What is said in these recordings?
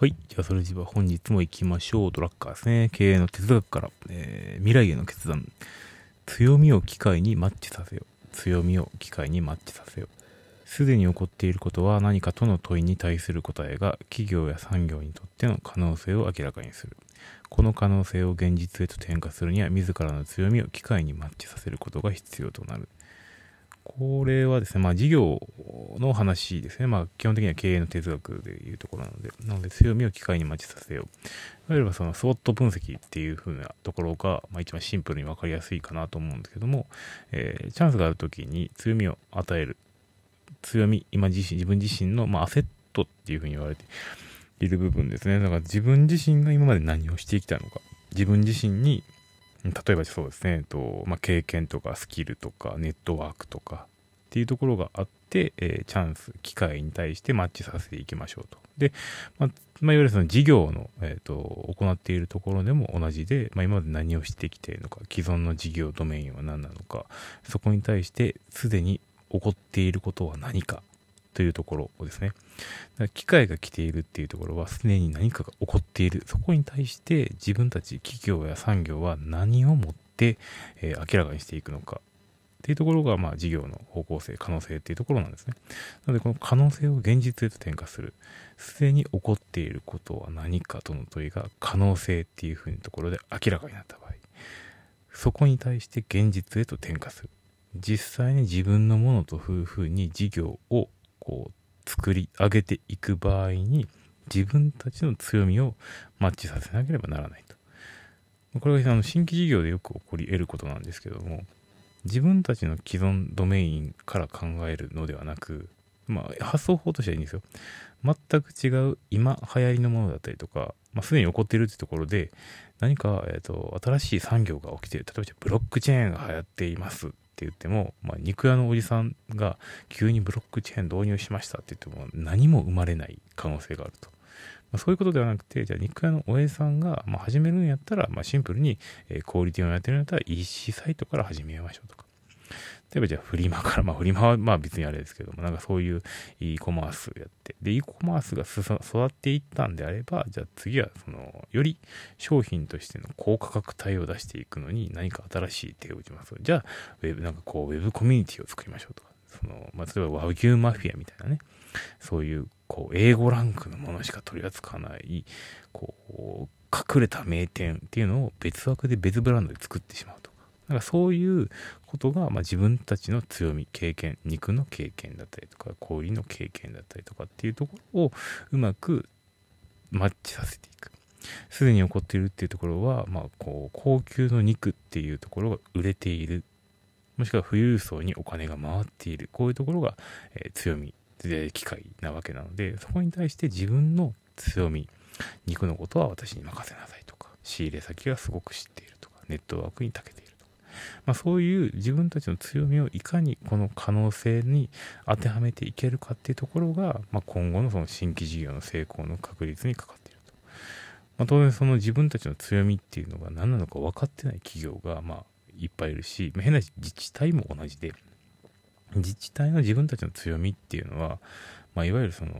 はい。じゃあ、それでは本日も行きましょう。ドラッカーですね。経営の哲学から、えー、未来への決断。強みを機会にマッチさせよ。強みを機会にマッチさせよ。すでに起こっていることは何かとの問いに対する答えが企業や産業にとっての可能性を明らかにする。この可能性を現実へと転化するには自らの強みを機会にマッチさせることが必要となる。これはですね、まあ事業の話ですね。まあ基本的には経営の哲学でいうところなので、なので強みを機会にマッチさせよう。いわゆるそのスウォット分析っていう風なところが、まあ一番シンプルにわかりやすいかなと思うんですけども、えー、チャンスがある時に強みを与える。強み、今自身、自分自身の、まあアセットっていう風に言われている部分ですね。だから自分自身が今まで何をしてきたのか。自分自身に例えばそうですね、えっとまあ、経験とかスキルとかネットワークとかっていうところがあって、えー、チャンス、機会に対してマッチさせていきましょうと。で、まあ、まあ、いわゆるその事業の、えっ、ー、と、行っているところでも同じで、まあ、今まで何をしてきているのか、既存の事業ドメインは何なのか、そこに対してすでに起こっていることは何かというところをですね。だから機会が来ているっていうところは、すでに何かが起こっている。そこに対して自分たち企業や産業は何をもって、えー、明らかにしていくのか。っていうところが、まあ、事業の方向性、可能性っていうところなんですね。なので、この可能性を現実へと転化する。すでに起こっていることは何かとの問いが可能性っていうふうなところで明らかになった場合、そこに対して現実へと転化する。実際に自分のものと夫婦に事業をこう作り上げていく場合に自分たちの強みをマッチさせなければならないと。これがあの新規事業でよく起こり得ることなんですけども自分たちの既存ドメインから考えるのではなくまあ発想法としてはいいんですよ。全く違う今流行りのものだったりとか、まあ、すでに起こっているってところで何か、えーと、新しい産業が起きている例えばブロックチェーンが流行っていますって言っても、まあ、肉屋のおじさんが急にブロックチェーン導入しましたって言っても何も生まれない可能性があると。まあ、そういうことではなくて、じゃあ肉屋のおやじさんが、まあ、始めるんやったら、まあ、シンプルに、えー、クオリティをやってるんやったら EC サイトから始めましょうとか。例えばじゃあフリマから、まあフリマはまあ別にあれですけども、なんかそういう e コマースやって、で、e コマースが育っていったんであれば、じゃあ次はその、より商品としての高価格帯を出していくのに何か新しい手を打ちます。じゃあ、ウェブ、なんかこう、ウェブコミュニティを作りましょうとか、その、まあ、例えば和牛マフィアみたいなね、そういう、こう、英語ランクのものしか取り扱わない、こう、隠れた名店っていうのを別枠で別ブランドで作ってしまうと。だからそういうことが、まあ、自分たちの強み、経験、肉の経験だったりとか、氷の経験だったりとかっていうところをうまくマッチさせていく。すでに起こっているっていうところは、まあ、こう、高級の肉っていうところが売れている。もしくは富裕層にお金が回っている。こういうところが、えー、強み、で、機会なわけなので、そこに対して自分の強み、肉のことは私に任せなさいとか、仕入れ先がすごく知っているとか、ネットワークに長けている。まあ、そういう自分たちの強みをいかにこの可能性に当てはめていけるかっていうところが、まあ、今後のその新規事業の成功の確率にかかっていると。まあ、当然その自分たちの強みっていうのが何なのか分かってない企業がまあいっぱいいるし、変な自治体も同じで自治体の自分たちの強みっていうのはまあ、いわゆるその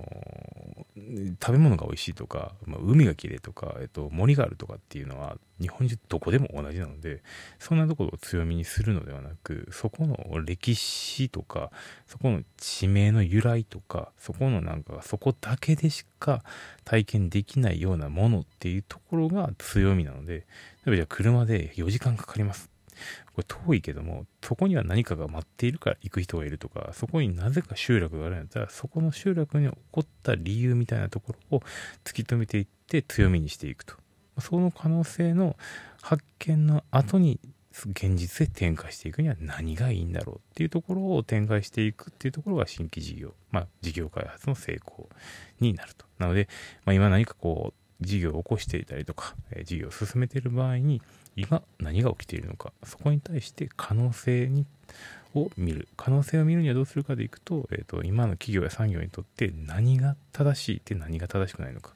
食べ物が美味しいとか、まあ、海が綺麗とか、えっと、森があるとかっていうのは日本中どこでも同じなのでそんなところを強みにするのではなくそこの歴史とかそこの地名の由来とかそこのなんかそこだけでしか体験できないようなものっていうところが強みなので例えばじゃあ車で4時間かかります。これ遠いけども、そこには何かが待っているから行く人がいるとか、そこになぜか集落があるんだったら、そこの集落に起こった理由みたいなところを突き止めていって強みにしていくと。その可能性の発見の後に現実で展開していくには何がいいんだろうっていうところを展開していくっていうところが新規事業、まあ事業開発の成功になると。なので、まあ今何かこう事業を起こしていたりとか、え事業を進めている場合に、今何が起きているのかそこに対して可能性にを見る。可能性を見るにはどうするかでいくと,、えーと、今の企業や産業にとって何が正しいって何が正しくないのか。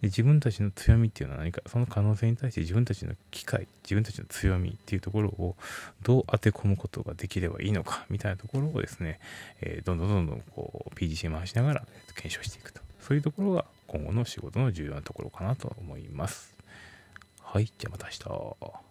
で自分たちの強みっていうのは何か。その可能性に対して自分たちの機会自分たちの強みっていうところをどう当て込むことができればいいのかみたいなところをですね、えー、どんどんどんどんこう PDC 回しながら検証していくと。そういうところが今後の仕事の重要なところかなと思います。はい、じゃあまた明日。